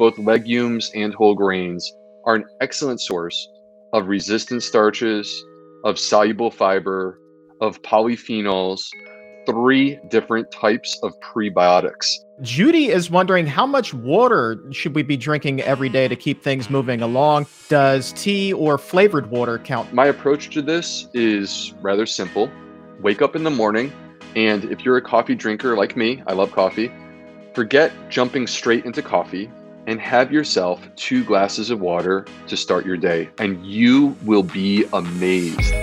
both legumes and whole grains are an excellent source of resistant starches, of soluble fiber, of polyphenols, three different types of prebiotics. Judy is wondering how much water should we be drinking every day to keep things moving along? Does tea or flavored water count? My approach to this is rather simple. Wake up in the morning, and if you're a coffee drinker like me, I love coffee, forget jumping straight into coffee and have yourself two glasses of water to start your day, and you will be amazed.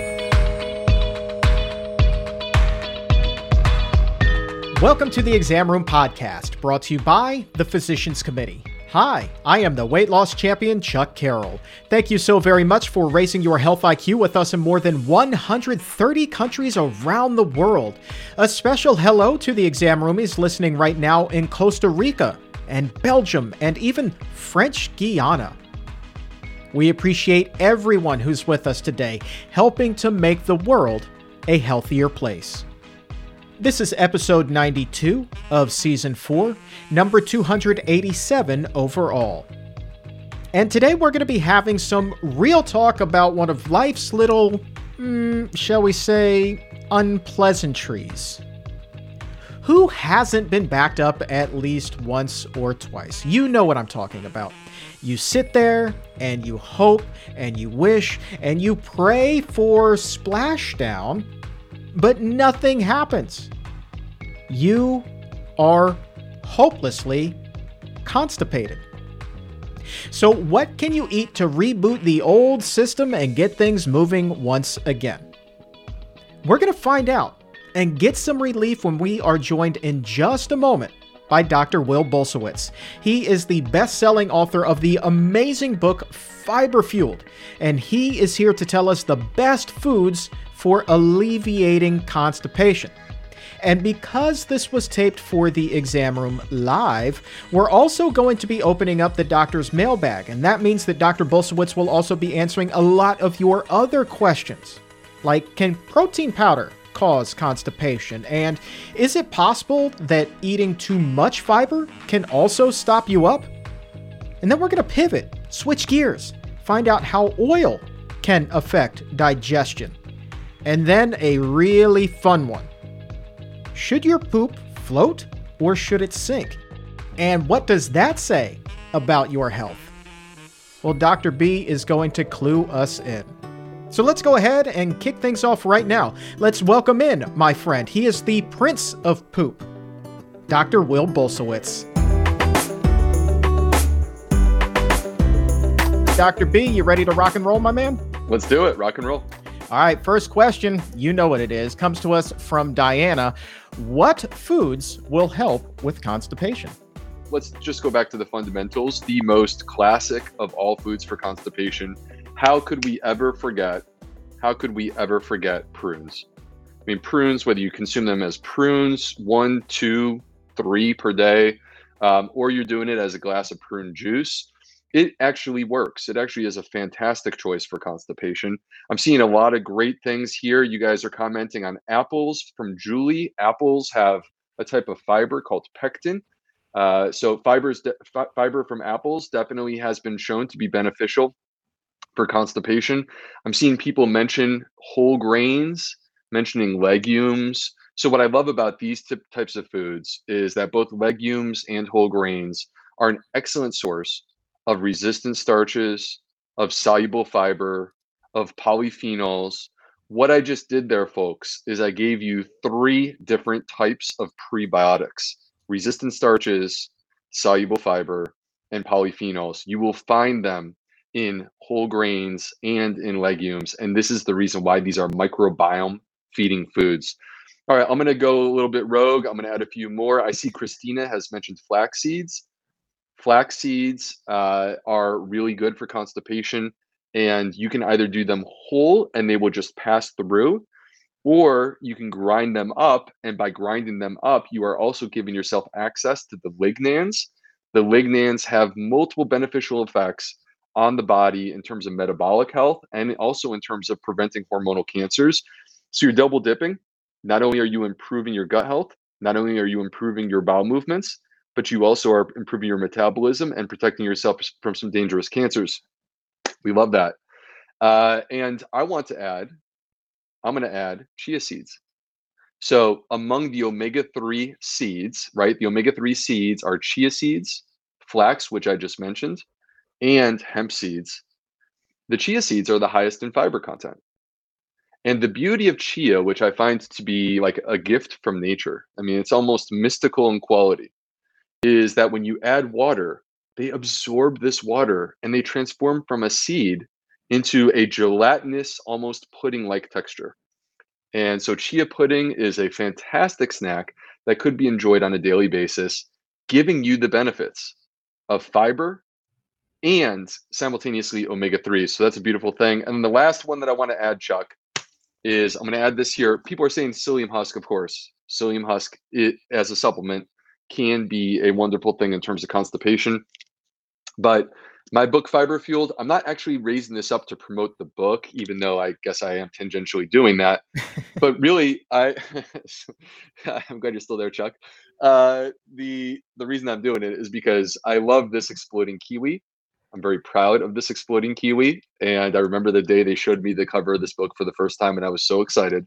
Welcome to the Exam Room Podcast, brought to you by the Physicians Committee. Hi, I am the weight loss champion, Chuck Carroll. Thank you so very much for raising your health IQ with us in more than 130 countries around the world. A special hello to the exam roomies listening right now in Costa Rica and Belgium and even French Guiana. We appreciate everyone who's with us today, helping to make the world a healthier place. This is episode 92 of season 4, number 287 overall. And today we're going to be having some real talk about one of life's little, mm, shall we say, unpleasantries. Who hasn't been backed up at least once or twice? You know what I'm talking about. You sit there and you hope and you wish and you pray for splashdown but nothing happens. You are hopelessly constipated. So, what can you eat to reboot the old system and get things moving once again? We're going to find out and get some relief when we are joined in just a moment by Dr. Will Bulsiewicz. He is the best selling author of the amazing book Fiber Fueled, and he is here to tell us the best foods for alleviating constipation. And because this was taped for the exam room live, we're also going to be opening up the doctor's mailbag. And that means that Dr. Bulsiewicz will also be answering a lot of your other questions. Like, can protein powder cause constipation? And is it possible that eating too much fiber can also stop you up? And then we're going to pivot, switch gears, find out how oil can affect digestion. And then a really fun one should your poop float or should it sink? And what does that say about your health? Well, Dr. B is going to clue us in. So let's go ahead and kick things off right now. Let's welcome in my friend. He is the Prince of Poop, Dr. Will Bulsiewicz. Dr. B, you ready to rock and roll, my man? Let's do it. Rock and roll. All right, first question, you know what it is, comes to us from Diana. What foods will help with constipation? Let's just go back to the fundamentals. The most classic of all foods for constipation. How could we ever forget? How could we ever forget prunes? I mean, prunes, whether you consume them as prunes, one, two, three per day, um, or you're doing it as a glass of prune juice, it actually works. It actually is a fantastic choice for constipation. I'm seeing a lot of great things here. You guys are commenting on apples from Julie. Apples have a type of fiber called pectin. Uh, so fibers, de- f- fiber from apples definitely has been shown to be beneficial for constipation. I'm seeing people mention whole grains, mentioning legumes. So what I love about these t- types of foods is that both legumes and whole grains are an excellent source of resistant starches, of soluble fiber, of polyphenols. What I just did there, folks, is I gave you three different types of prebiotics resistant starches, soluble fiber, and polyphenols. You will find them in whole grains and in legumes. And this is the reason why these are microbiome feeding foods. All right, I'm going to go a little bit rogue. I'm going to add a few more. I see Christina has mentioned flax seeds. Flax seeds uh, are really good for constipation, and you can either do them whole and they will just pass through, or you can grind them up. And by grinding them up, you are also giving yourself access to the lignans. The lignans have multiple beneficial effects on the body in terms of metabolic health and also in terms of preventing hormonal cancers. So you're double dipping. Not only are you improving your gut health, not only are you improving your bowel movements, but you also are improving your metabolism and protecting yourself from some dangerous cancers. We love that. Uh, and I want to add, I'm going to add chia seeds. So among the omega 3 seeds, right, the omega 3 seeds are chia seeds, flax, which I just mentioned, and hemp seeds. The chia seeds are the highest in fiber content. And the beauty of chia, which I find to be like a gift from nature, I mean, it's almost mystical in quality, is that when you add water, they absorb this water and they transform from a seed into a gelatinous, almost pudding like texture. And so, chia pudding is a fantastic snack that could be enjoyed on a daily basis, giving you the benefits of fiber and simultaneously omega 3. So, that's a beautiful thing. And then the last one that I want to add, Chuck, is I'm going to add this here. People are saying psyllium husk, of course. Psyllium husk it, as a supplement can be a wonderful thing in terms of constipation. But my book Fiber Fueled, I'm not actually raising this up to promote the book, even though I guess I am tangentially doing that. but really, I I'm glad you're still there, Chuck. Uh, the the reason I'm doing it is because I love this exploding kiwi. I'm very proud of this exploding kiwi. And I remember the day they showed me the cover of this book for the first time, and I was so excited.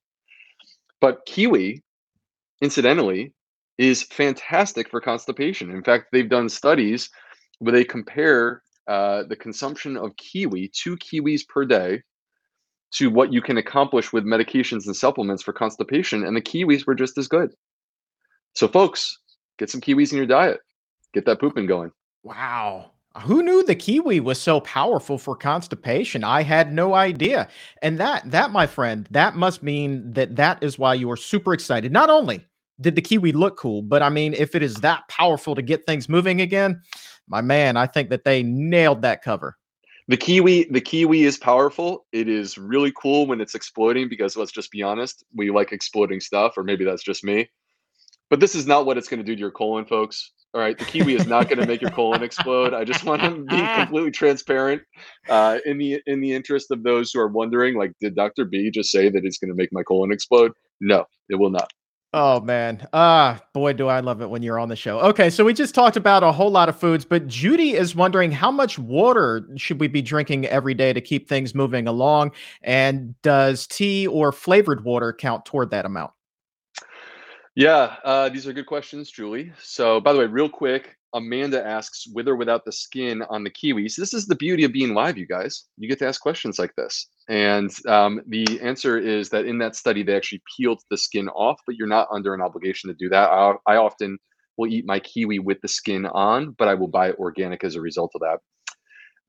But kiwi, incidentally, is fantastic for constipation. In fact, they've done studies where they compare uh, the consumption of kiwi, two kiwis per day, to what you can accomplish with medications and supplements for constipation, and the kiwis were just as good. So, folks, get some kiwis in your diet. Get that pooping going. Wow. Who knew the kiwi was so powerful for constipation? I had no idea. And that that my friend, that must mean that that is why you are super excited. Not only did the kiwi look cool, but I mean if it is that powerful to get things moving again, my man, I think that they nailed that cover. The kiwi, the kiwi is powerful. It is really cool when it's exploding because let's just be honest, we like exploding stuff or maybe that's just me. But this is not what it's going to do to your colon, folks. All right, the kiwi is not going to make your colon explode. I just want to be completely transparent. Uh, in the in the interest of those who are wondering, like, did Dr. B just say that it's going to make my colon explode? No, it will not. Oh man. Ah, boy, do I love it when you're on the show. Okay, so we just talked about a whole lot of foods, but Judy is wondering how much water should we be drinking every day to keep things moving along? And does tea or flavored water count toward that amount? Yeah, uh, these are good questions, Julie. So, by the way, real quick, Amanda asks with or without the skin on the kiwis. This is the beauty of being live, you guys. You get to ask questions like this. And um, the answer is that in that study, they actually peeled the skin off, but you're not under an obligation to do that. I, I often will eat my kiwi with the skin on, but I will buy it organic as a result of that.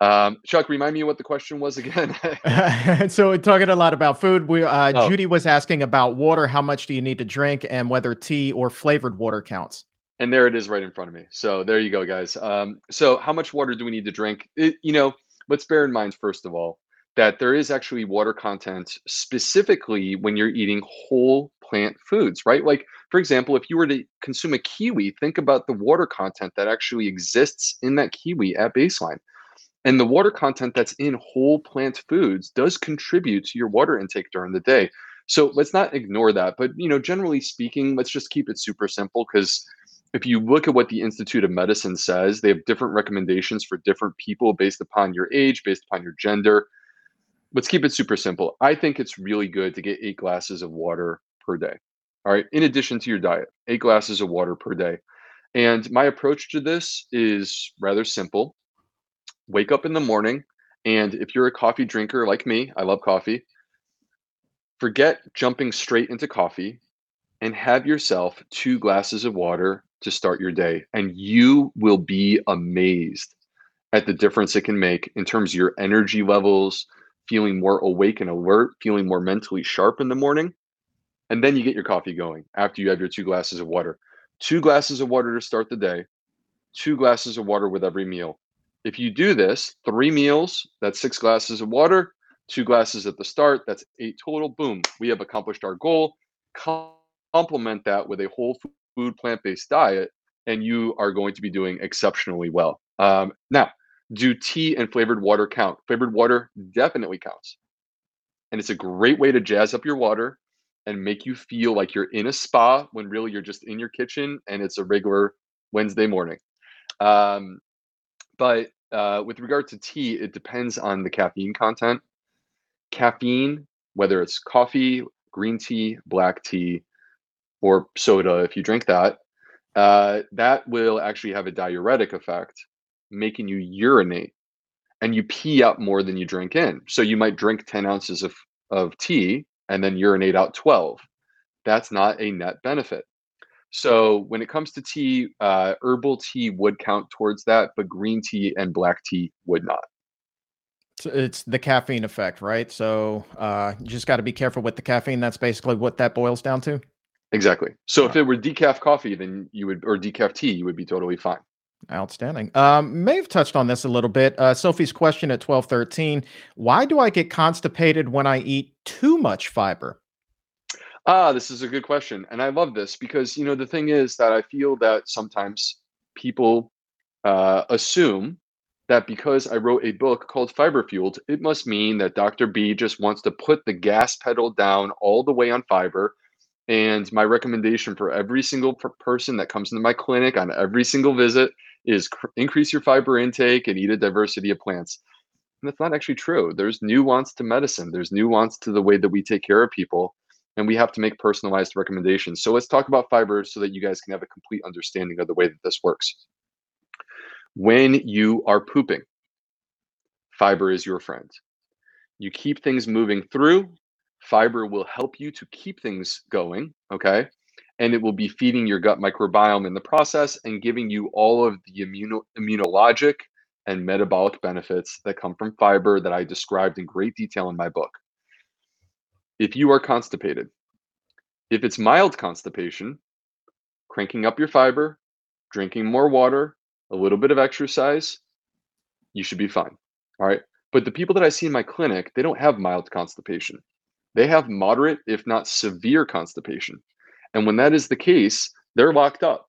Um, Chuck, remind me what the question was again. so, talking a lot about food, we uh, oh. Judy was asking about water. How much do you need to drink, and whether tea or flavored water counts? And there it is, right in front of me. So there you go, guys. Um, so, how much water do we need to drink? It, you know, let's bear in mind first of all that there is actually water content specifically when you're eating whole plant foods, right? Like, for example, if you were to consume a kiwi, think about the water content that actually exists in that kiwi at baseline and the water content that's in whole plant foods does contribute to your water intake during the day. So let's not ignore that. But you know, generally speaking, let's just keep it super simple because if you look at what the Institute of Medicine says, they have different recommendations for different people based upon your age, based upon your gender. Let's keep it super simple. I think it's really good to get eight glasses of water per day. All right, in addition to your diet, eight glasses of water per day. And my approach to this is rather simple wake up in the morning and if you're a coffee drinker like me, I love coffee, forget jumping straight into coffee and have yourself two glasses of water to start your day. And you will be amazed at the difference it can make in terms of your energy levels, feeling more awake and alert, feeling more mentally sharp in the morning. And then you get your coffee going after you have your two glasses of water. Two glasses of water to start the day, two glasses of water with every meal. If you do this, three meals, that's six glasses of water, two glasses at the start, that's eight total. Boom, we have accomplished our goal. Complement that with a whole food plant based diet, and you are going to be doing exceptionally well. Um, now, do tea and flavored water count? Flavored water definitely counts. And it's a great way to jazz up your water and make you feel like you're in a spa when really you're just in your kitchen and it's a regular Wednesday morning. Um, but uh, with regard to tea, it depends on the caffeine content. Caffeine, whether it's coffee, green tea, black tea, or soda, if you drink that, uh, that will actually have a diuretic effect, making you urinate and you pee out more than you drink in. So you might drink 10 ounces of, of tea and then urinate out 12. That's not a net benefit. So when it comes to tea, uh, herbal tea would count towards that, but green tea and black tea would not. So it's the caffeine effect, right? So uh, you just got to be careful with the caffeine. That's basically what that boils down to. Exactly. So if it were decaf coffee, then you would, or decaf tea, you would be totally fine. Outstanding. Um, may have touched on this a little bit. Uh, Sophie's question at twelve thirteen: Why do I get constipated when I eat too much fiber? Ah, this is a good question. And I love this because, you know, the thing is that I feel that sometimes people uh, assume that because I wrote a book called Fiber Fueled, it must mean that Dr. B just wants to put the gas pedal down all the way on fiber. And my recommendation for every single per- person that comes into my clinic on every single visit is cr- increase your fiber intake and eat a diversity of plants. And that's not actually true. There's nuance to medicine, there's nuance to the way that we take care of people and we have to make personalized recommendations. So let's talk about fiber so that you guys can have a complete understanding of the way that this works. When you are pooping, fiber is your friend. You keep things moving through, fiber will help you to keep things going, okay? And it will be feeding your gut microbiome in the process and giving you all of the immuno- immunologic and metabolic benefits that come from fiber that I described in great detail in my book if you are constipated, if it's mild constipation, cranking up your fiber, drinking more water, a little bit of exercise, you should be fine. All right. But the people that I see in my clinic, they don't have mild constipation. They have moderate, if not severe constipation. And when that is the case, they're locked up.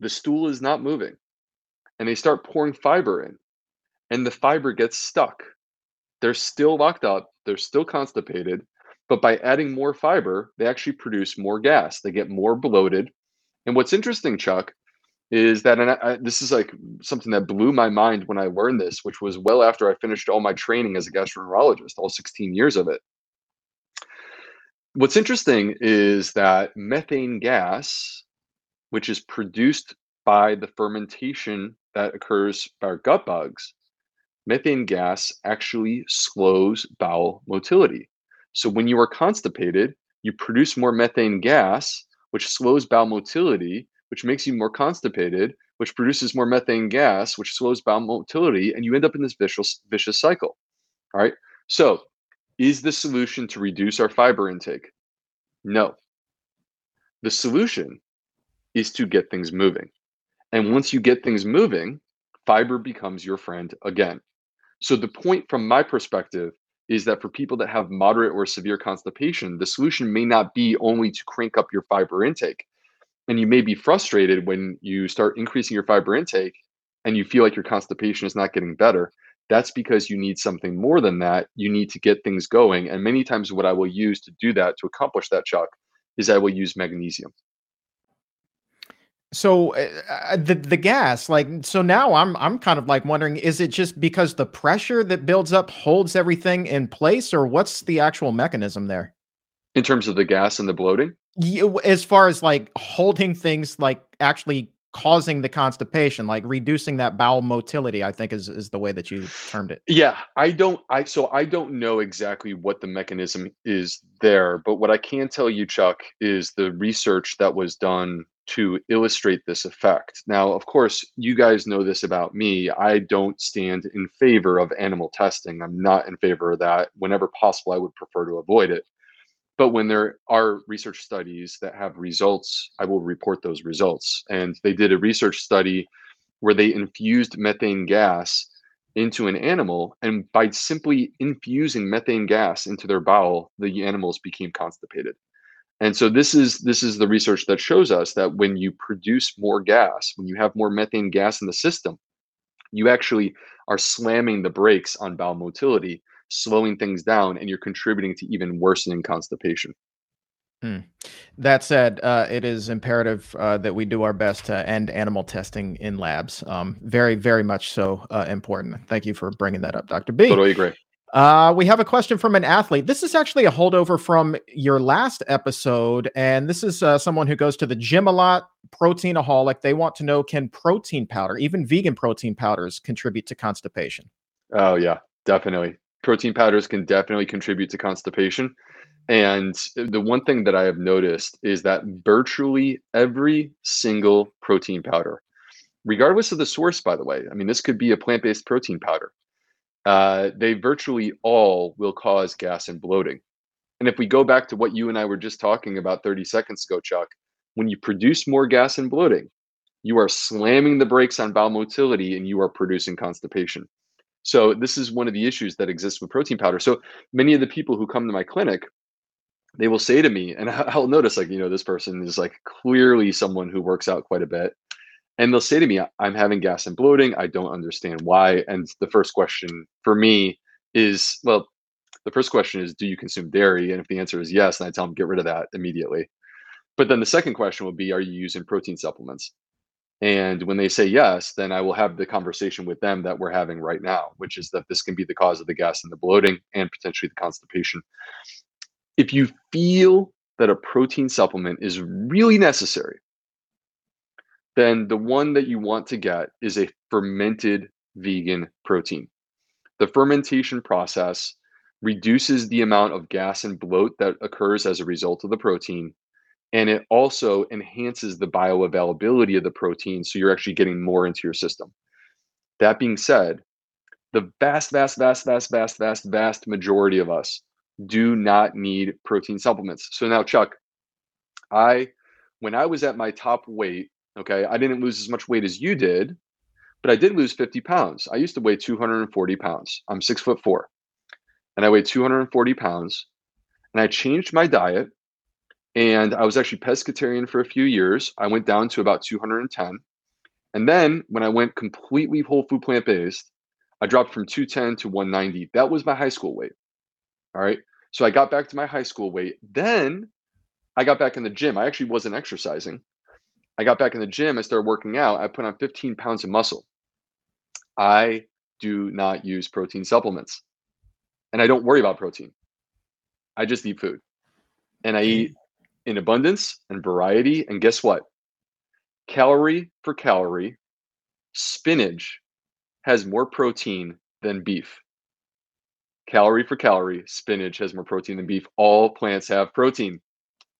The stool is not moving. And they start pouring fiber in, and the fiber gets stuck. They're still locked up, they're still constipated, but by adding more fiber, they actually produce more gas. They get more bloated. And what's interesting, Chuck, is that and I, this is like something that blew my mind when I learned this, which was well after I finished all my training as a gastroenterologist, all 16 years of it. What's interesting is that methane gas, which is produced by the fermentation that occurs by our gut bugs, methane gas actually slows bowel motility. So when you are constipated, you produce more methane gas, which slows bowel motility, which makes you more constipated, which produces more methane gas, which slows bowel motility, and you end up in this vicious vicious cycle. All right. So, is the solution to reduce our fiber intake? No. The solution is to get things moving. And once you get things moving, fiber becomes your friend again. So the point from my perspective is that for people that have moderate or severe constipation, the solution may not be only to crank up your fiber intake. And you may be frustrated when you start increasing your fiber intake and you feel like your constipation is not getting better. That's because you need something more than that. You need to get things going. And many times, what I will use to do that, to accomplish that, Chuck, is I will use magnesium. So uh, uh, the the gas, like, so now I'm I'm kind of like wondering, is it just because the pressure that builds up holds everything in place, or what's the actual mechanism there? In terms of the gas and the bloating, you, as far as like holding things, like actually causing the constipation, like reducing that bowel motility, I think is is the way that you termed it. Yeah, I don't I so I don't know exactly what the mechanism is there, but what I can tell you Chuck is the research that was done to illustrate this effect. Now, of course, you guys know this about me. I don't stand in favor of animal testing. I'm not in favor of that. Whenever possible, I would prefer to avoid it. But when there are research studies that have results, I will report those results. And they did a research study where they infused methane gas into an animal. And by simply infusing methane gas into their bowel, the animals became constipated. And so this is this is the research that shows us that when you produce more gas, when you have more methane gas in the system, you actually are slamming the brakes on bowel motility, slowing things down, and you're contributing to even worsening constipation. Hmm. That said, uh, it is imperative uh, that we do our best to end animal testing in labs. Um, very, very much so uh, important. Thank you for bringing that up, Dr. B. Totally agree. Uh, we have a question from an athlete. This is actually a holdover from your last episode, and this is uh, someone who goes to the gym a lot, proteinaholic. They want to know can protein powder, even vegan protein powders, contribute to constipation? Oh yeah, definitely. Protein powders can definitely contribute to constipation. And the one thing that I have noticed is that virtually every single protein powder, regardless of the source, by the way, I mean, this could be a plant based protein powder, uh, they virtually all will cause gas and bloating. And if we go back to what you and I were just talking about 30 seconds ago, Chuck, when you produce more gas and bloating, you are slamming the brakes on bowel motility and you are producing constipation. So, this is one of the issues that exists with protein powder. So, many of the people who come to my clinic they will say to me, and I'll notice like, you know, this person is like clearly someone who works out quite a bit. And they'll say to me, I'm having gas and bloating. I don't understand why. And the first question for me is, well, the first question is, do you consume dairy? And if the answer is yes, then I tell them get rid of that immediately. But then the second question will be, are you using protein supplements? And when they say yes, then I will have the conversation with them that we're having right now, which is that this can be the cause of the gas and the bloating and potentially the constipation if you feel that a protein supplement is really necessary, then the one that you want to get is a fermented vegan protein. The fermentation process reduces the amount of gas and bloat that occurs as a result of the protein. And it also enhances the bioavailability of the protein. So you're actually getting more into your system. That being said, the vast, vast, vast, vast, vast, vast, vast majority of us do not need protein supplements. So now, Chuck, I, when I was at my top weight, okay, I didn't lose as much weight as you did, but I did lose 50 pounds. I used to weigh 240 pounds. I'm six foot four, and I weighed 240 pounds. And I changed my diet, and I was actually pescatarian for a few years. I went down to about 210. And then when I went completely whole food plant based, I dropped from 210 to 190. That was my high school weight. All right. So I got back to my high school weight. Then I got back in the gym. I actually wasn't exercising. I got back in the gym. I started working out. I put on 15 pounds of muscle. I do not use protein supplements and I don't worry about protein. I just eat food and I eat in abundance and variety. And guess what? Calorie for calorie, spinach has more protein than beef calorie for calorie, spinach has more protein than beef. All plants have protein.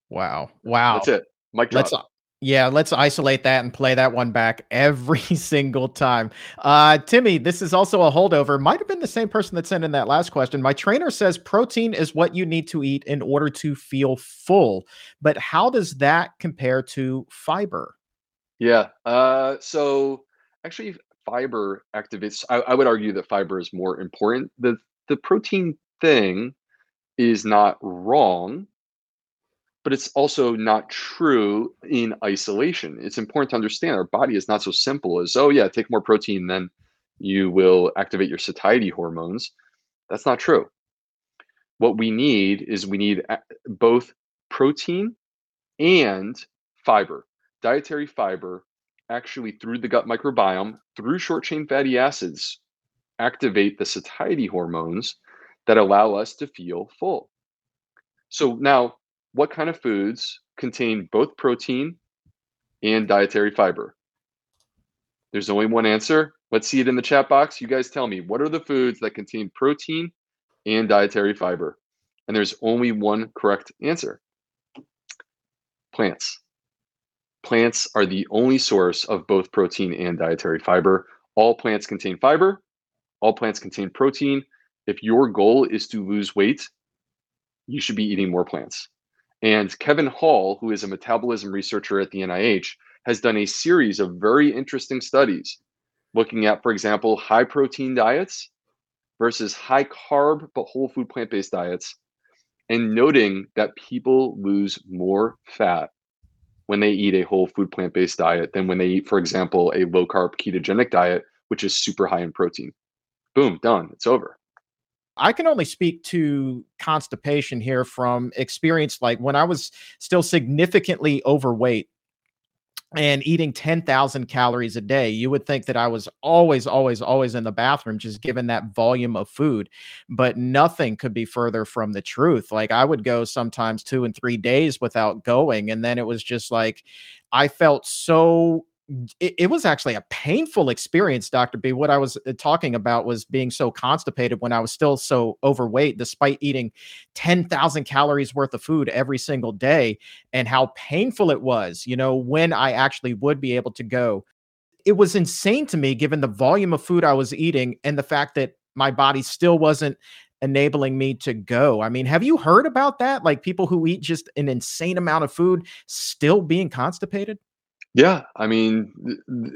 Wow. Wow. That's it. Mike Let's yeah, let's isolate that and play that one back every single time. Uh, Timmy, this is also a holdover. Might have been the same person that sent in that last question. My trainer says protein is what you need to eat in order to feel full. But how does that compare to fiber? Yeah. Uh, so actually, fiber activates, I, I would argue that fiber is more important. The the protein thing is not wrong, but it's also not true in isolation. It's important to understand our body is not so simple as, oh, yeah, take more protein, then you will activate your satiety hormones. That's not true. What we need is we need uh, both protein and fiber, dietary fiber, actually through the gut microbiome, through short chain fatty acids, activate the satiety hormones that allow us to feel full. So, now what kind of foods contain both protein and dietary fiber? There's only one answer. Let's see it in the chat box. You guys tell me what are the foods that contain protein and dietary fiber? And there's only one correct answer plants. Plants are the only source of both protein and dietary fiber. All plants contain fiber, all plants contain protein. If your goal is to lose weight, you should be eating more plants. And Kevin Hall, who is a metabolism researcher at the NIH, has done a series of very interesting studies looking at, for example, high protein diets versus high carb but whole food plant based diets, and noting that people lose more fat when they eat a whole food plant based diet than when they eat, for example, a low carb ketogenic diet, which is super high in protein boom, done. It's over. I can only speak to constipation here from experience. Like when I was still significantly overweight and eating 10,000 calories a day, you would think that I was always, always, always in the bathroom, just given that volume of food. But nothing could be further from the truth. Like I would go sometimes two and three days without going. And then it was just like, I felt so it, it, was actually a painful experience, Dr. B. What I was uh, talking about was being so constipated when I was still so overweight, despite eating 10,000 calories worth of food every single day, and how painful it was, you know, when I actually would be able to go. It was insane to me, given the volume of food I was eating and the fact that my body still wasn't enabling me to go. I mean, have you heard about that? Like people who eat just an insane amount of food still being constipated? Yeah, I mean,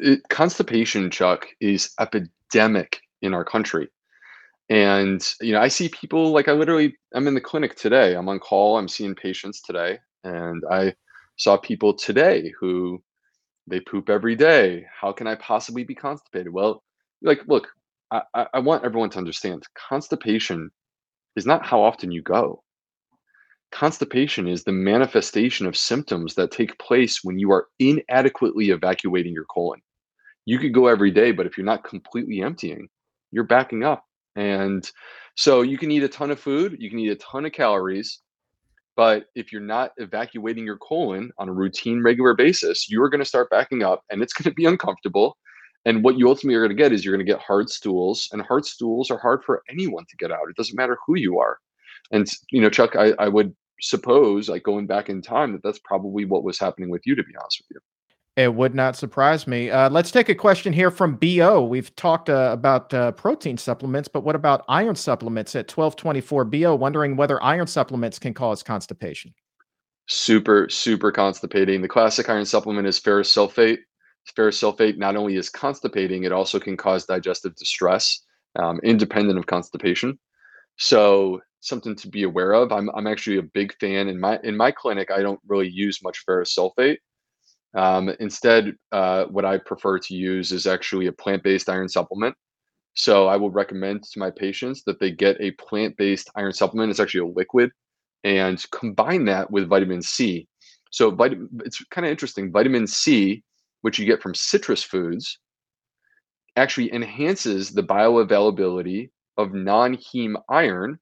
it, constipation, Chuck, is epidemic in our country. And, you know, I see people like I literally, I'm in the clinic today. I'm on call. I'm seeing patients today. And I saw people today who they poop every day. How can I possibly be constipated? Well, like, look, I, I want everyone to understand constipation is not how often you go. Constipation is the manifestation of symptoms that take place when you are inadequately evacuating your colon. You could go every day, but if you're not completely emptying, you're backing up. And so you can eat a ton of food, you can eat a ton of calories, but if you're not evacuating your colon on a routine, regular basis, you are going to start backing up and it's going to be uncomfortable. And what you ultimately are going to get is you're going to get hard stools, and hard stools are hard for anyone to get out. It doesn't matter who you are. And, you know, Chuck, I, I would suppose, like going back in time, that that's probably what was happening with you, to be honest with you. It would not surprise me. Uh, let's take a question here from BO. We've talked uh, about uh, protein supplements, but what about iron supplements at 1224 BO? Wondering whether iron supplements can cause constipation. Super, super constipating. The classic iron supplement is ferrous sulfate. Ferrous sulfate not only is constipating, it also can cause digestive distress, um, independent of constipation. So something to be aware of. I'm I'm actually a big fan in my in my clinic. I don't really use much ferrous sulfate. Um, instead, uh, what I prefer to use is actually a plant-based iron supplement. So I will recommend to my patients that they get a plant-based iron supplement. It's actually a liquid, and combine that with vitamin C. So it's kind of interesting. Vitamin C, which you get from citrus foods, actually enhances the bioavailability of non-heme iron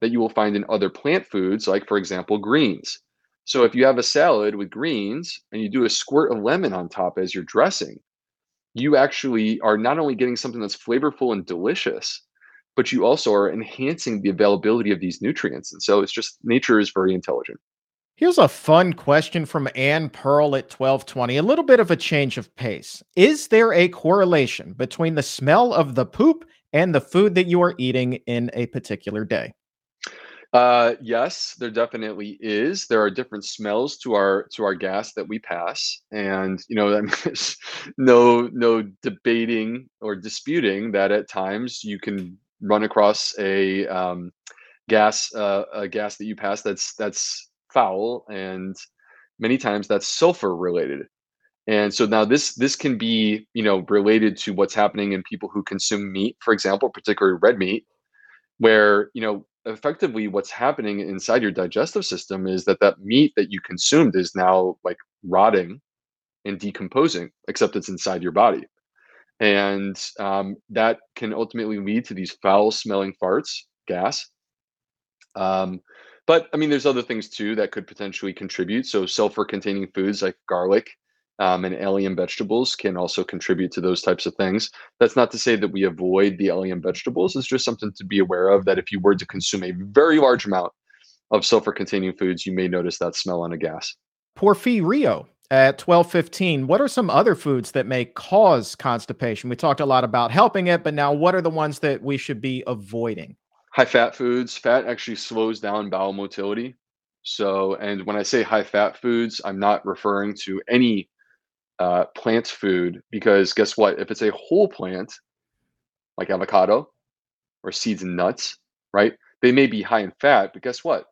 that you will find in other plant foods, like, for example, greens. So if you have a salad with greens and you do a squirt of lemon on top as your dressing, you actually are not only getting something that's flavorful and delicious, but you also are enhancing the availability of these nutrients. And so it's just nature is very intelligent. Here's a fun question from Ann Pearl at 1220. A little bit of a change of pace. Is there a correlation between the smell of the poop and the food that you are eating in a particular day? Uh, yes, there definitely is. There are different smells to our to our gas that we pass, and you know, there's no no debating or disputing that at times you can run across a um, gas uh, a gas that you pass that's that's foul, and many times that's sulfur related. And so now this this can be you know related to what's happening in people who consume meat, for example, particularly red meat, where you know effectively what's happening inside your digestive system is that that meat that you consumed is now like rotting and decomposing except it's inside your body. And um, that can ultimately lead to these foul smelling farts gas. Um, but i mean there's other things too that could potentially contribute. So sulfur containing foods like garlic um, and allium vegetables can also contribute to those types of things. That's not to say that we avoid the allium vegetables. It's just something to be aware of that if you were to consume a very large amount of sulfur containing foods, you may notice that smell on a gas. Porfirio at 1215 what are some other foods that may cause constipation we talked a lot about helping it but now what are the ones that we should be avoiding high fat foods fat actually slows down bowel motility so and when i say high fat foods i'm not referring to any uh, plant food because guess what? If it's a whole plant, like avocado or seeds and nuts, right? They may be high in fat, but guess what?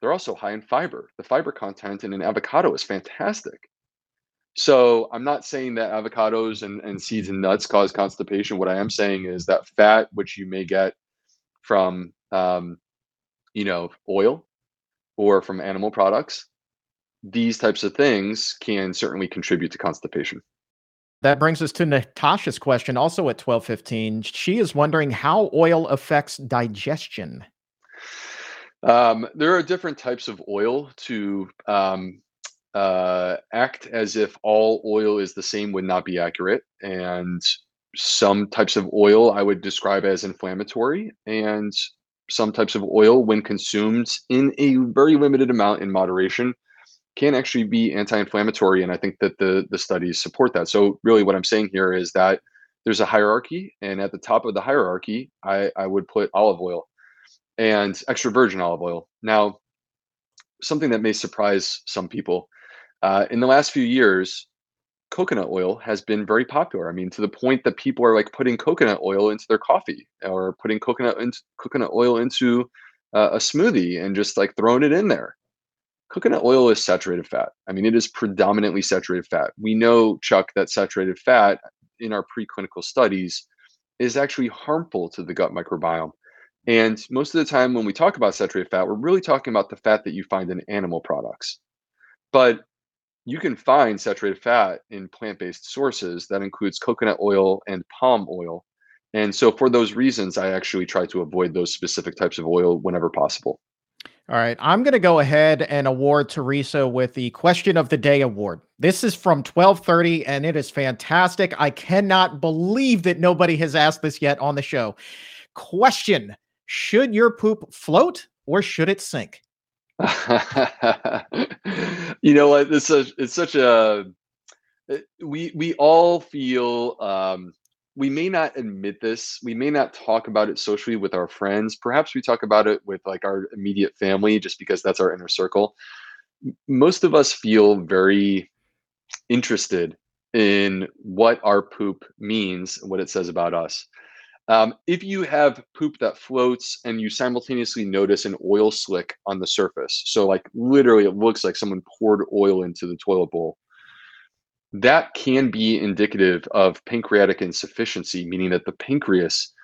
They're also high in fiber. The fiber content in an avocado is fantastic. So I'm not saying that avocados and, and seeds and nuts cause constipation. What I am saying is that fat, which you may get from um, you know oil or from animal products these types of things can certainly contribute to constipation. That brings us to natasha's question also at 1215 she is wondering how oil affects digestion. Um, there are different types of oil to um, uh, act as if all oil is the same would not be accurate. And some types of oil I would describe as inflammatory, and some types of oil, when consumed in a very limited amount in moderation, can actually be anti-inflammatory. And I think that the the studies support that. So really, what I'm saying here is that there's a hierarchy, and at the top of the hierarchy, I, I would put olive oil and extra virgin olive oil. Now, something that may surprise some people uh, in the last few years, coconut oil has been very popular. I mean, to the point that people are like putting coconut oil into their coffee or putting coconut into coconut oil into uh, a smoothie and just like throwing it in there. Coconut oil is saturated fat. I mean, it is predominantly saturated fat. We know, Chuck, that saturated fat in our preclinical studies is actually harmful to the gut microbiome. And most of the time, when we talk about saturated fat, we're really talking about the fat that you find in animal products. But you can find saturated fat in plant-based sources that includes coconut oil and palm oil. And so for those reasons, I actually try to avoid those specific types of oil whenever possible. All right, I'm going to go ahead and award Teresa with the question of the day award. This is from 1230 and it is fantastic. I cannot believe that nobody has asked this yet on the show. Question, should your poop float or should it sink? you know what? It's such it's such a we we all feel um, we may not admit this. We may not talk about it socially with our friends. Perhaps we talk about it with like our immediate family, just because that's our inner circle. Most of us feel very interested in what our poop means, and what it says about us. Um, if you have poop that floats and you simultaneously notice an oil slick on the surface, so like literally it looks like someone poured oil into the toilet bowl, that can be indicative of pancreatic insufficiency, meaning that the pancreas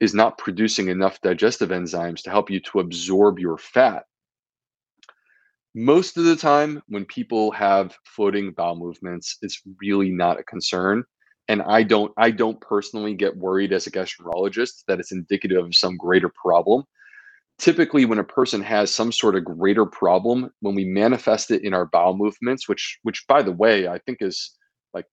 is not producing enough digestive enzymes to help you to absorb your fat. Most of the time, when people have floating bowel movements, it's really not a concern and i don't i don't personally get worried as a gastroenterologist that it's indicative of some greater problem typically when a person has some sort of greater problem when we manifest it in our bowel movements which which by the way i think is like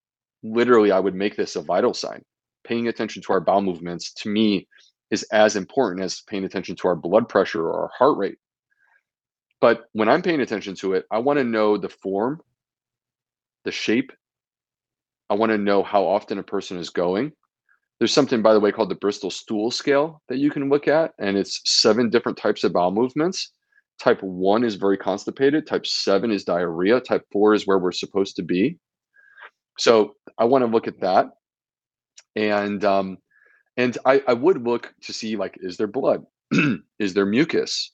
literally i would make this a vital sign. Paying attention to our bowel movements to me is as important as paying attention to our blood pressure or our heart rate. But when i'm paying attention to it i want to know the form the shape. I want to know how often a person is going. There's something, by the way, called the Bristol Stool Scale that you can look at, and it's seven different types of bowel movements. Type one is very constipated. Type seven is diarrhea. Type four is where we're supposed to be. So I want to look at that, and um, and I, I would look to see like, is there blood? is there mucus?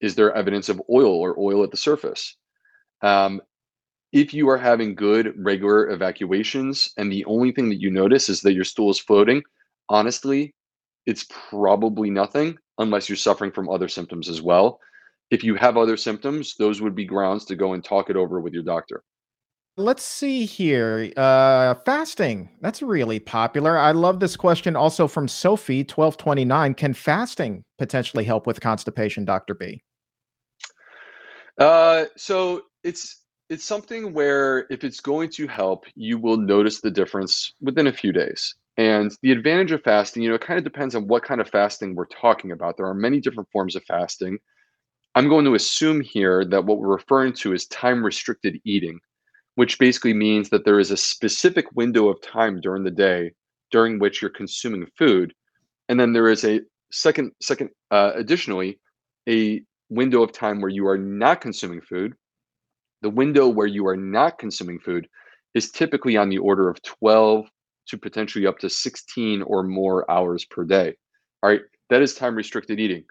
Is there evidence of oil or oil at the surface? Um, if you are having good regular evacuations and the only thing that you notice is that your stool is floating, honestly, it's probably nothing unless you're suffering from other symptoms as well. If you have other symptoms, those would be grounds to go and talk it over with your doctor. Let's see here. Uh, fasting. That's really popular. I love this question also from Sophie, 1229. Can fasting potentially help with constipation, Dr. B? Uh, so it's it's something where if it's going to help, you will notice the difference within a few days. And the advantage of fasting, you know, it kind of depends on what kind of fasting we're talking about. There are many different forms of fasting. I'm going to assume here that what we're referring to is time restricted eating, which basically means that there is a specific window of time during the day during which you're consuming food. And then there is a second, second, uh, additionally, a window of time where you are not consuming food the window where you are not consuming food is typically on the order of 12 to potentially up to 16 or more hours per day. All right, that is time restricted eating.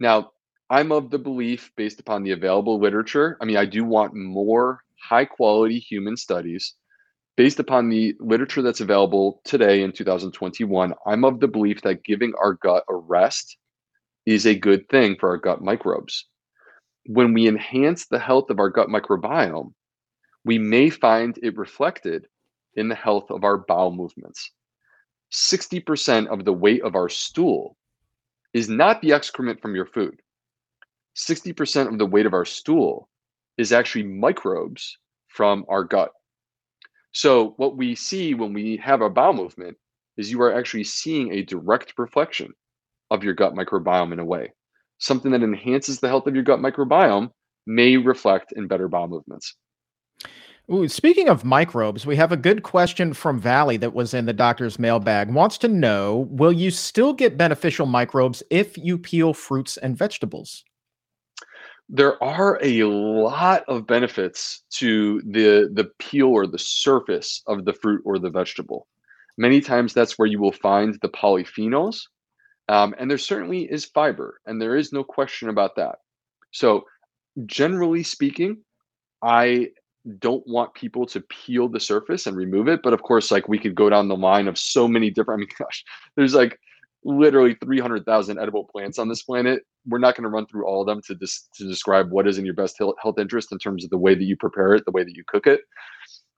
Now, I'm of the belief, based upon the available literature, I mean, I do want more high quality human studies based upon the literature that's available today in 2021, I'm of the belief that giving our gut a rest is a good thing for our gut microbes. When we enhance the health of our gut microbiome, we may find it reflected in the health of our bowel movements. 60% of the weight of our stool is not the excrement from your food. 60% of the weight of our stool is actually microbes from our gut. So, what we see when we have a bowel movement is you are actually seeing a direct reflection of your gut microbiome in a way. Something that enhances the health of your gut microbiome may reflect in better bowel movements. Ooh, speaking of microbes, we have a good question from Valley that was in the doctor's mailbag. Wants to know Will you still get beneficial microbes if you peel fruits and vegetables? There are a lot of benefits to the, the peel or the surface of the fruit or the vegetable. Many times that's where you will find the polyphenols. Um, and there certainly is fiber, and there is no question about that. So, generally speaking, I don't want people to peel the surface and remove it. But of course, like we could go down the line of so many different, I mean, gosh, there's like literally 300,000 edible plants on this planet. We're not going to run through all of them to dis- to describe what is in your best health interest in terms of the way that you prepare it, the way that you cook it.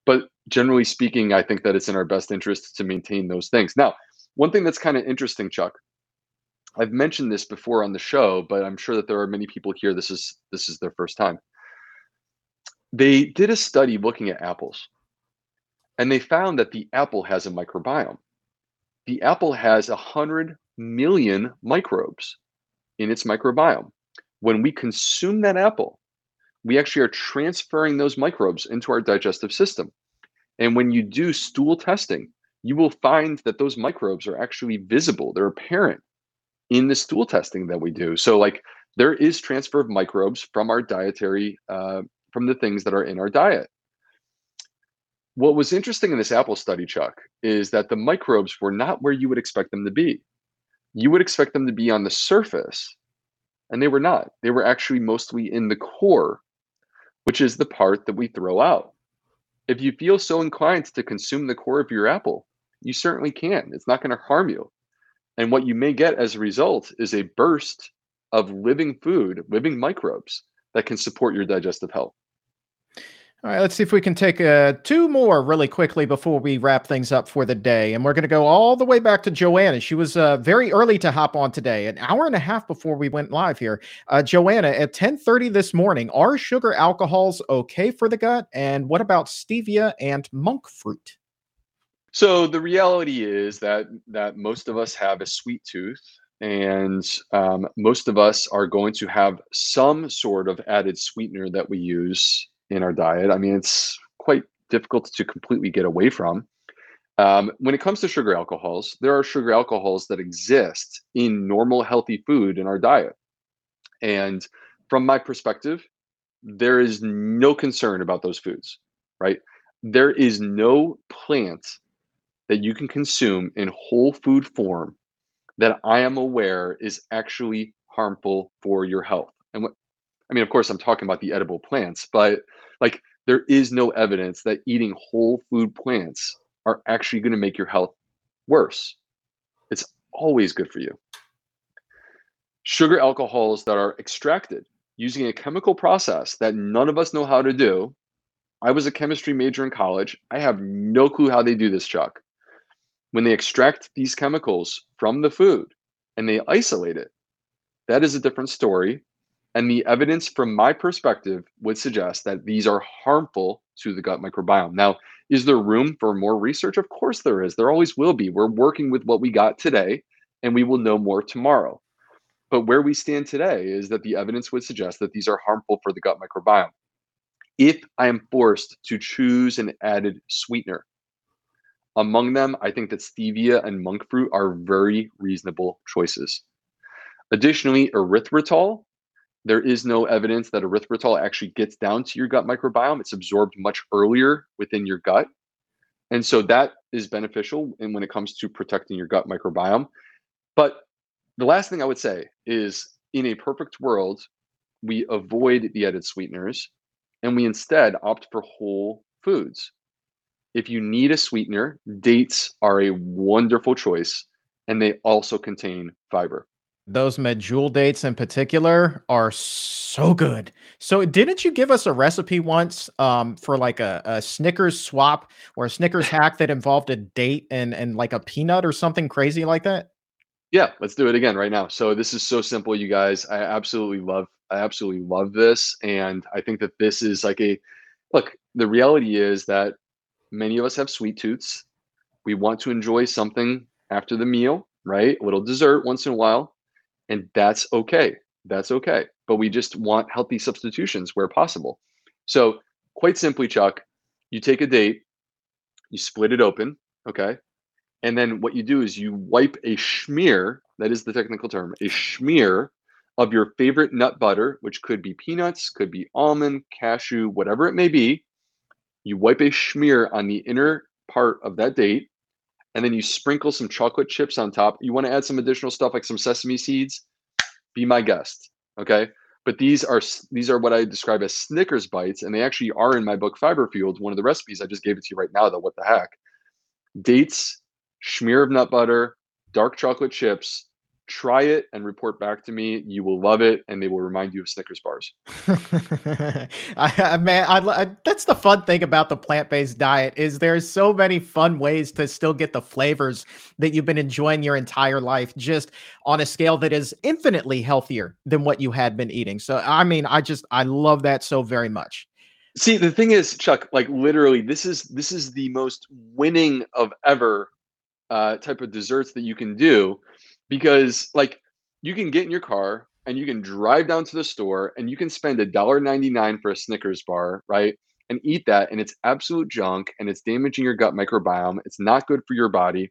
But generally speaking, I think that it's in our best interest to maintain those things. Now, one thing that's kind of interesting, Chuck, I've mentioned this before on the show, but I'm sure that there are many people here. This is this is their first time they did a study looking at apples, and they found that the apple has a microbiome. The apple has a 100 million microbes in its microbiome. When we consume that apple, we actually are transferring those microbes into our digestive system. And when you do stool testing, you will find that those microbes are actually visible, they're apparent in the stool testing that we do. So, like, there is transfer of microbes from our dietary uh, from the things that are in our diet. What was interesting in this Apple study, Chuck, is that the microbes were not where you would expect them to be. You would expect them to be on the surface, and they were not. They were actually mostly in the core, which is the part that we throw out. If you feel so inclined to consume the core of your apple, you certainly can. It's not going to harm you. And what you may get as a result is a burst of living food, living microbes that can support your digestive health. All right, let's see if we can take uh, two more really quickly before we wrap things up for the day. And we're going to go all the way back to Joanna. She was uh, very early to hop on today, an hour and a half before we went live here. Uh, Joanna, at 10:30 this morning, are sugar alcohols okay for the gut? And what about stevia and monk fruit? So the reality is that that most of us have a sweet tooth, and um, most of us are going to have some sort of added sweetener that we use in our diet. I mean, it's quite difficult to completely get away from. Um, when it comes to sugar alcohols, there are sugar alcohols that exist in normal, healthy food in our diet. And from my perspective, there is no concern about those foods, right? There is no plant that you can consume in whole food form that I am aware is actually harmful for your health. And what I mean, of course, I'm talking about the edible plants, but like there is no evidence that eating whole food plants are actually going to make your health worse. It's always good for you. Sugar alcohols that are extracted using a chemical process that none of us know how to do. I was a chemistry major in college. I have no clue how they do this, Chuck. When they extract these chemicals from the food and they isolate it, that is a different story. And the evidence from my perspective would suggest that these are harmful to the gut microbiome. Now, is there room for more research? Of course there is. There always will be. We're working with what we got today, and we will know more tomorrow. But where we stand today is that the evidence would suggest that these are harmful for the gut microbiome. If I am forced to choose an added sweetener, among them, I think that stevia and monk fruit are very reasonable choices. Additionally, erythritol there is no evidence that erythritol actually gets down to your gut microbiome. It's absorbed much earlier within your gut. And so that is beneficial and when it comes to protecting your gut microbiome. But the last thing I would say is in a perfect world, we avoid the added sweeteners and we instead opt for whole foods. If you need a sweetener, dates are a wonderful choice and they also contain fiber. Those medjool dates in particular are so good. So, didn't you give us a recipe once um, for like a, a Snickers swap or a Snickers hack that involved a date and and like a peanut or something crazy like that? Yeah, let's do it again right now. So this is so simple, you guys. I absolutely love I absolutely love this and I think that this is like a look, the reality is that many of us have sweet tooths. We want to enjoy something after the meal, right? A little dessert once in a while, and that's okay. That's okay. But we just want healthy substitutions where possible. So, quite simply, Chuck, you take a date, you split it open, okay? And then what you do is you wipe a smear, that is the technical term, a smear of your favorite nut butter, which could be peanuts, could be almond, cashew, whatever it may be. You wipe a smear on the inner part of that date, and then you sprinkle some chocolate chips on top. You want to add some additional stuff like some sesame seeds? Be my guest, okay? But these are these are what I describe as Snickers bites, and they actually are in my book Fiber Fueled. One of the recipes I just gave it to you right now, though. What the heck? Dates, smear of nut butter, dark chocolate chips. Try it and report back to me. You will love it, and they will remind you of Snickers bars. I, I, man, I, I, that's the fun thing about the plant-based diet is there's so many fun ways to still get the flavors that you've been enjoying your entire life, just on a scale that is infinitely healthier than what you had been eating. So, I mean, I just I love that so very much. See, the thing is, Chuck, like literally, this is this is the most winning of ever uh, type of desserts that you can do because like you can get in your car and you can drive down to the store and you can spend a dollar 99 for a snickers bar right and eat that and it's absolute junk and it's damaging your gut microbiome it's not good for your body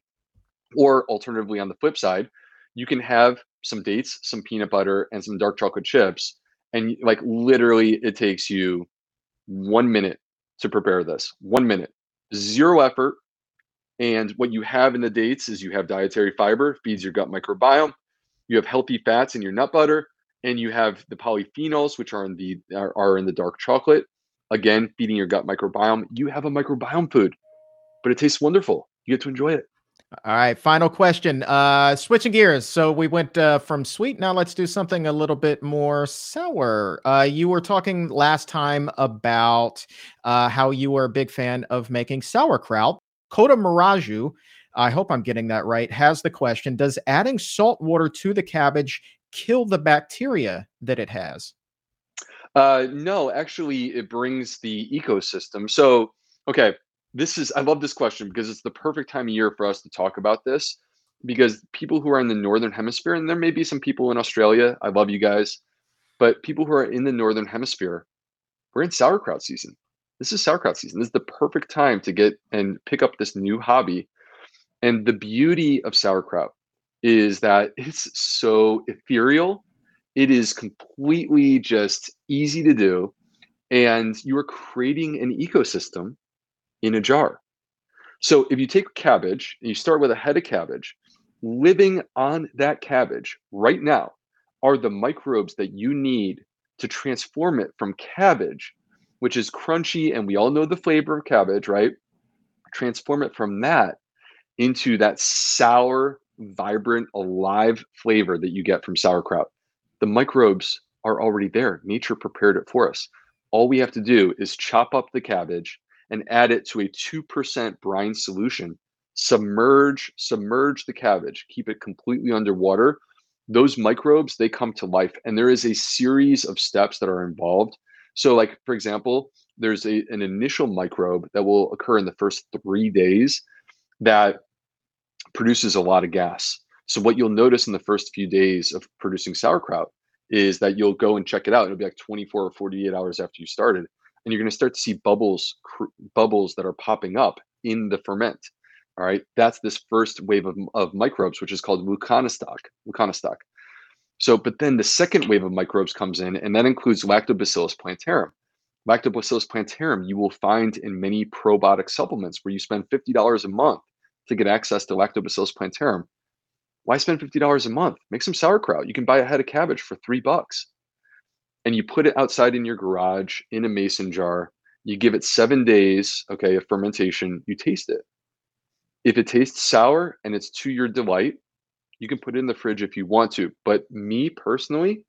or alternatively on the flip side you can have some dates some peanut butter and some dark chocolate chips and like literally it takes you one minute to prepare this one minute zero effort and what you have in the dates is you have dietary fiber, feeds your gut microbiome. You have healthy fats in your nut butter, and you have the polyphenols, which are in the are, are in the dark chocolate. Again, feeding your gut microbiome. You have a microbiome food, but it tastes wonderful. You get to enjoy it. All right, final question. Uh switching gears. So we went uh, from sweet. Now let's do something a little bit more sour. Uh you were talking last time about uh how you were a big fan of making sauerkraut. Kota Miraju, I hope I'm getting that right, has the question Does adding salt water to the cabbage kill the bacteria that it has? Uh, no, actually, it brings the ecosystem. So, okay, this is, I love this question because it's the perfect time of year for us to talk about this because people who are in the northern hemisphere, and there may be some people in Australia, I love you guys, but people who are in the northern hemisphere, we're in sauerkraut season this is sauerkraut season. This is the perfect time to get and pick up this new hobby. And the beauty of sauerkraut is that it's so ethereal. It is completely just easy to do. And you are creating an ecosystem in a jar. So if you take cabbage and you start with a head of cabbage, living on that cabbage right now are the microbes that you need to transform it from cabbage which is crunchy, and we all know the flavor of cabbage, right? Transform it from that into that sour, vibrant, alive flavor that you get from sauerkraut. The microbes are already there. Nature prepared it for us. All we have to do is chop up the cabbage and add it to a 2% brine solution. Submerge, submerge the cabbage, keep it completely underwater. Those microbes, they come to life. And there is a series of steps that are involved so, like for example, there's a, an initial microbe that will occur in the first three days that produces a lot of gas. So, what you'll notice in the first few days of producing sauerkraut is that you'll go and check it out. It'll be like 24 or 48 hours after you started, and you're going to start to see bubbles, cr- bubbles that are popping up in the ferment. All right, that's this first wave of, of microbes, which is called Leuconostoc. Leuconostoc. So, but then the second wave of microbes comes in, and that includes Lactobacillus plantarum. Lactobacillus plantarum you will find in many probiotic supplements where you spend $50 a month to get access to Lactobacillus plantarum. Why spend $50 a month? Make some sauerkraut. You can buy a head of cabbage for three bucks. And you put it outside in your garage in a mason jar. You give it seven days, okay, of fermentation, you taste it. If it tastes sour and it's to your delight, you can put it in the fridge if you want to. But me personally,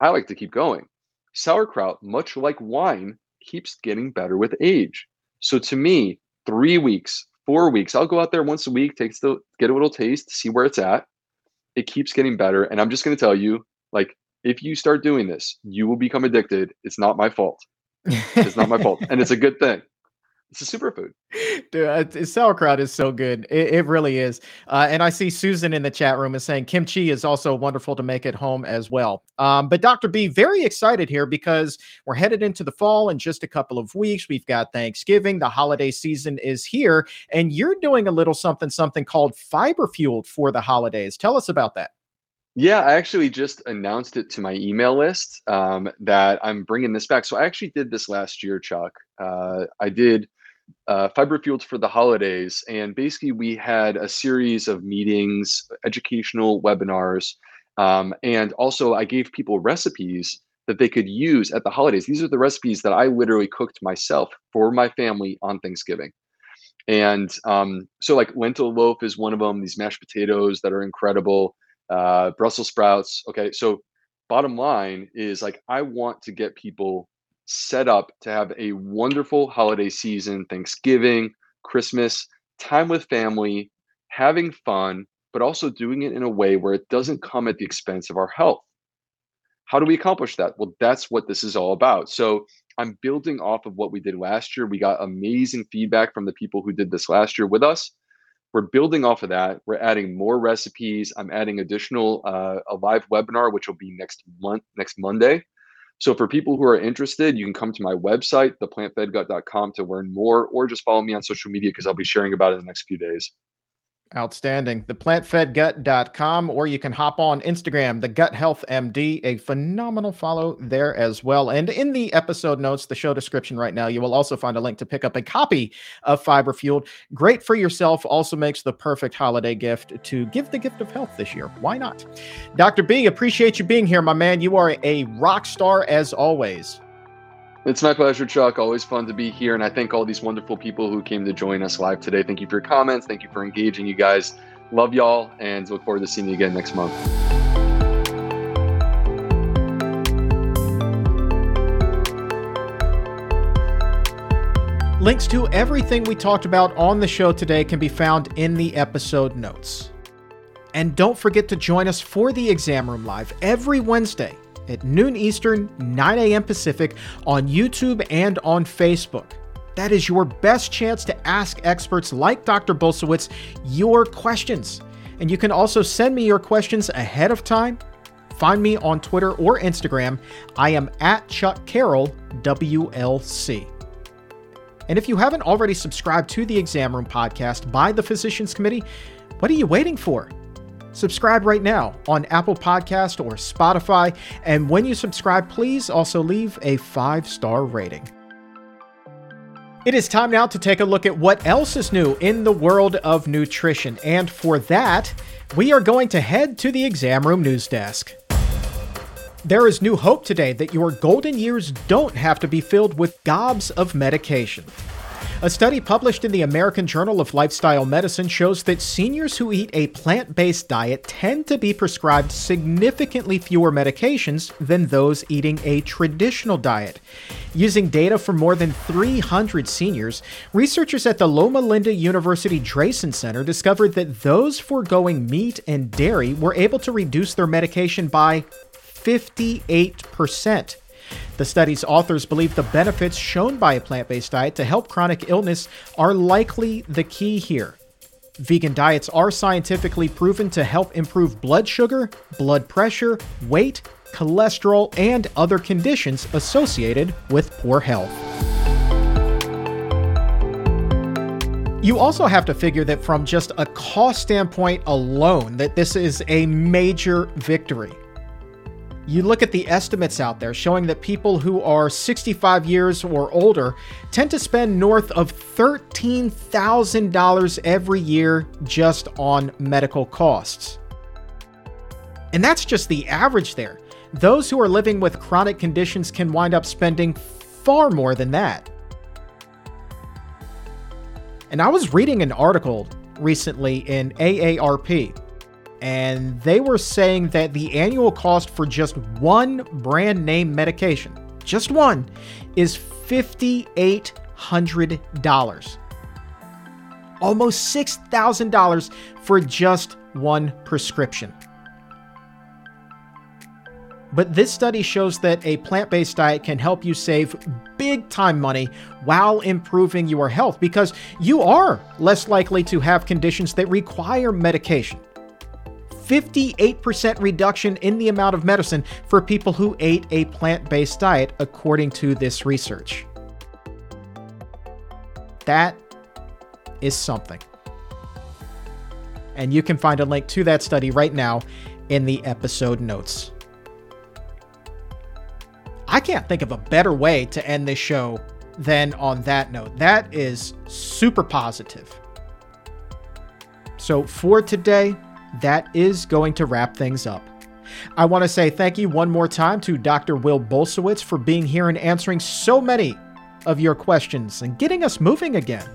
I like to keep going. Sauerkraut, much like wine, keeps getting better with age. So to me, three weeks, four weeks, I'll go out there once a week, take the get a little taste, see where it's at. It keeps getting better. And I'm just gonna tell you, like, if you start doing this, you will become addicted. It's not my fault. It's not my fault. And it's a good thing. It's a superfood. Dude, sauerkraut is so good. It, it really is. Uh, and I see Susan in the chat room is saying kimchi is also wonderful to make at home as well. Um, but Dr. B, very excited here because we're headed into the fall in just a couple of weeks. We've got Thanksgiving. The holiday season is here. And you're doing a little something, something called Fiber Fueled for the holidays. Tell us about that. Yeah, I actually just announced it to my email list um, that I'm bringing this back. So I actually did this last year, Chuck. Uh, I did uh, Fiber Fueled for the holidays. And basically, we had a series of meetings, educational webinars, um, and also I gave people recipes that they could use at the holidays. These are the recipes that I literally cooked myself for my family on Thanksgiving. And um, so, like lentil loaf is one of them. These mashed potatoes that are incredible. Uh, Brussels sprouts. Okay, so bottom line is like I want to get people set up to have a wonderful holiday season, Thanksgiving, Christmas, time with family, having fun, but also doing it in a way where it doesn't come at the expense of our health. How do we accomplish that? Well, that's what this is all about. So I'm building off of what we did last year. We got amazing feedback from the people who did this last year with us. We're building off of that. We're adding more recipes. I'm adding additional uh, a live webinar, which will be next month, next Monday, so for people who are interested, you can come to my website, theplantfedgut.com to learn more, or just follow me on social media because I'll be sharing about it in the next few days. Outstanding. Theplantfedgut.com, or you can hop on Instagram, the Gut Health MD, a phenomenal follow there as well. And in the episode notes, the show description right now, you will also find a link to pick up a copy of Fiber Fueled. Great for yourself, also makes the perfect holiday gift to give the gift of health this year. Why not? Dr. B, appreciate you being here, my man. You are a rock star as always. It's my pleasure, Chuck. Always fun to be here. And I thank all these wonderful people who came to join us live today. Thank you for your comments. Thank you for engaging, you guys. Love y'all and look forward to seeing you again next month. Links to everything we talked about on the show today can be found in the episode notes. And don't forget to join us for the Exam Room Live every Wednesday at noon Eastern, 9 a.m. Pacific on YouTube and on Facebook. That is your best chance to ask experts like Dr. Bulsiewicz your questions. And you can also send me your questions ahead of time. Find me on Twitter or Instagram. I am at Chuck Carroll, WLC. And if you haven't already subscribed to the Exam Room podcast by the Physicians Committee, what are you waiting for? Subscribe right now on Apple Podcast or Spotify. And when you subscribe, please also leave a five star rating. It is time now to take a look at what else is new in the world of nutrition. And for that, we are going to head to the exam room news desk. There is new hope today that your golden years don't have to be filled with gobs of medication. A study published in the American Journal of Lifestyle Medicine shows that seniors who eat a plant based diet tend to be prescribed significantly fewer medications than those eating a traditional diet. Using data from more than 300 seniors, researchers at the Loma Linda University Drayson Center discovered that those foregoing meat and dairy were able to reduce their medication by 58%. The study's authors believe the benefits shown by a plant based diet to help chronic illness are likely the key here. Vegan diets are scientifically proven to help improve blood sugar, blood pressure, weight, cholesterol, and other conditions associated with poor health. You also have to figure that from just a cost standpoint alone that this is a major victory. You look at the estimates out there showing that people who are 65 years or older tend to spend north of $13,000 every year just on medical costs. And that's just the average there. Those who are living with chronic conditions can wind up spending far more than that. And I was reading an article recently in AARP, and they were saying that the annual cost for just one brand name medication, just one, is $5,800. Almost $6,000 for just one prescription. But this study shows that a plant based diet can help you save big time money while improving your health because you are less likely to have conditions that require medication. 58% reduction in the amount of medicine for people who ate a plant based diet, according to this research. That is something. And you can find a link to that study right now in the episode notes. I can't think of a better way to end this show than on that note. That is super positive. So, for today, that is going to wrap things up. I want to say thank you one more time to Dr. Will Bulsiewicz for being here and answering so many of your questions and getting us moving again.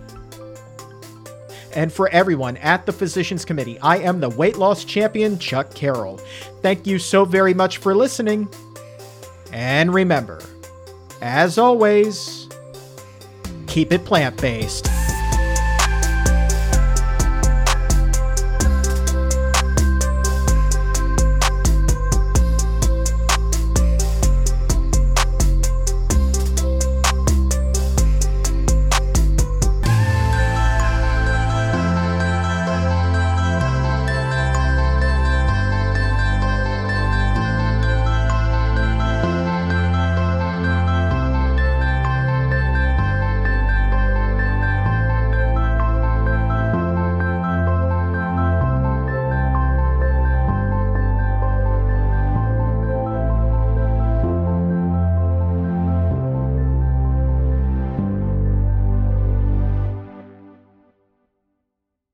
And for everyone at the Physicians Committee, I am the weight loss champion, Chuck Carroll. Thank you so very much for listening. And remember, as always, keep it plant based.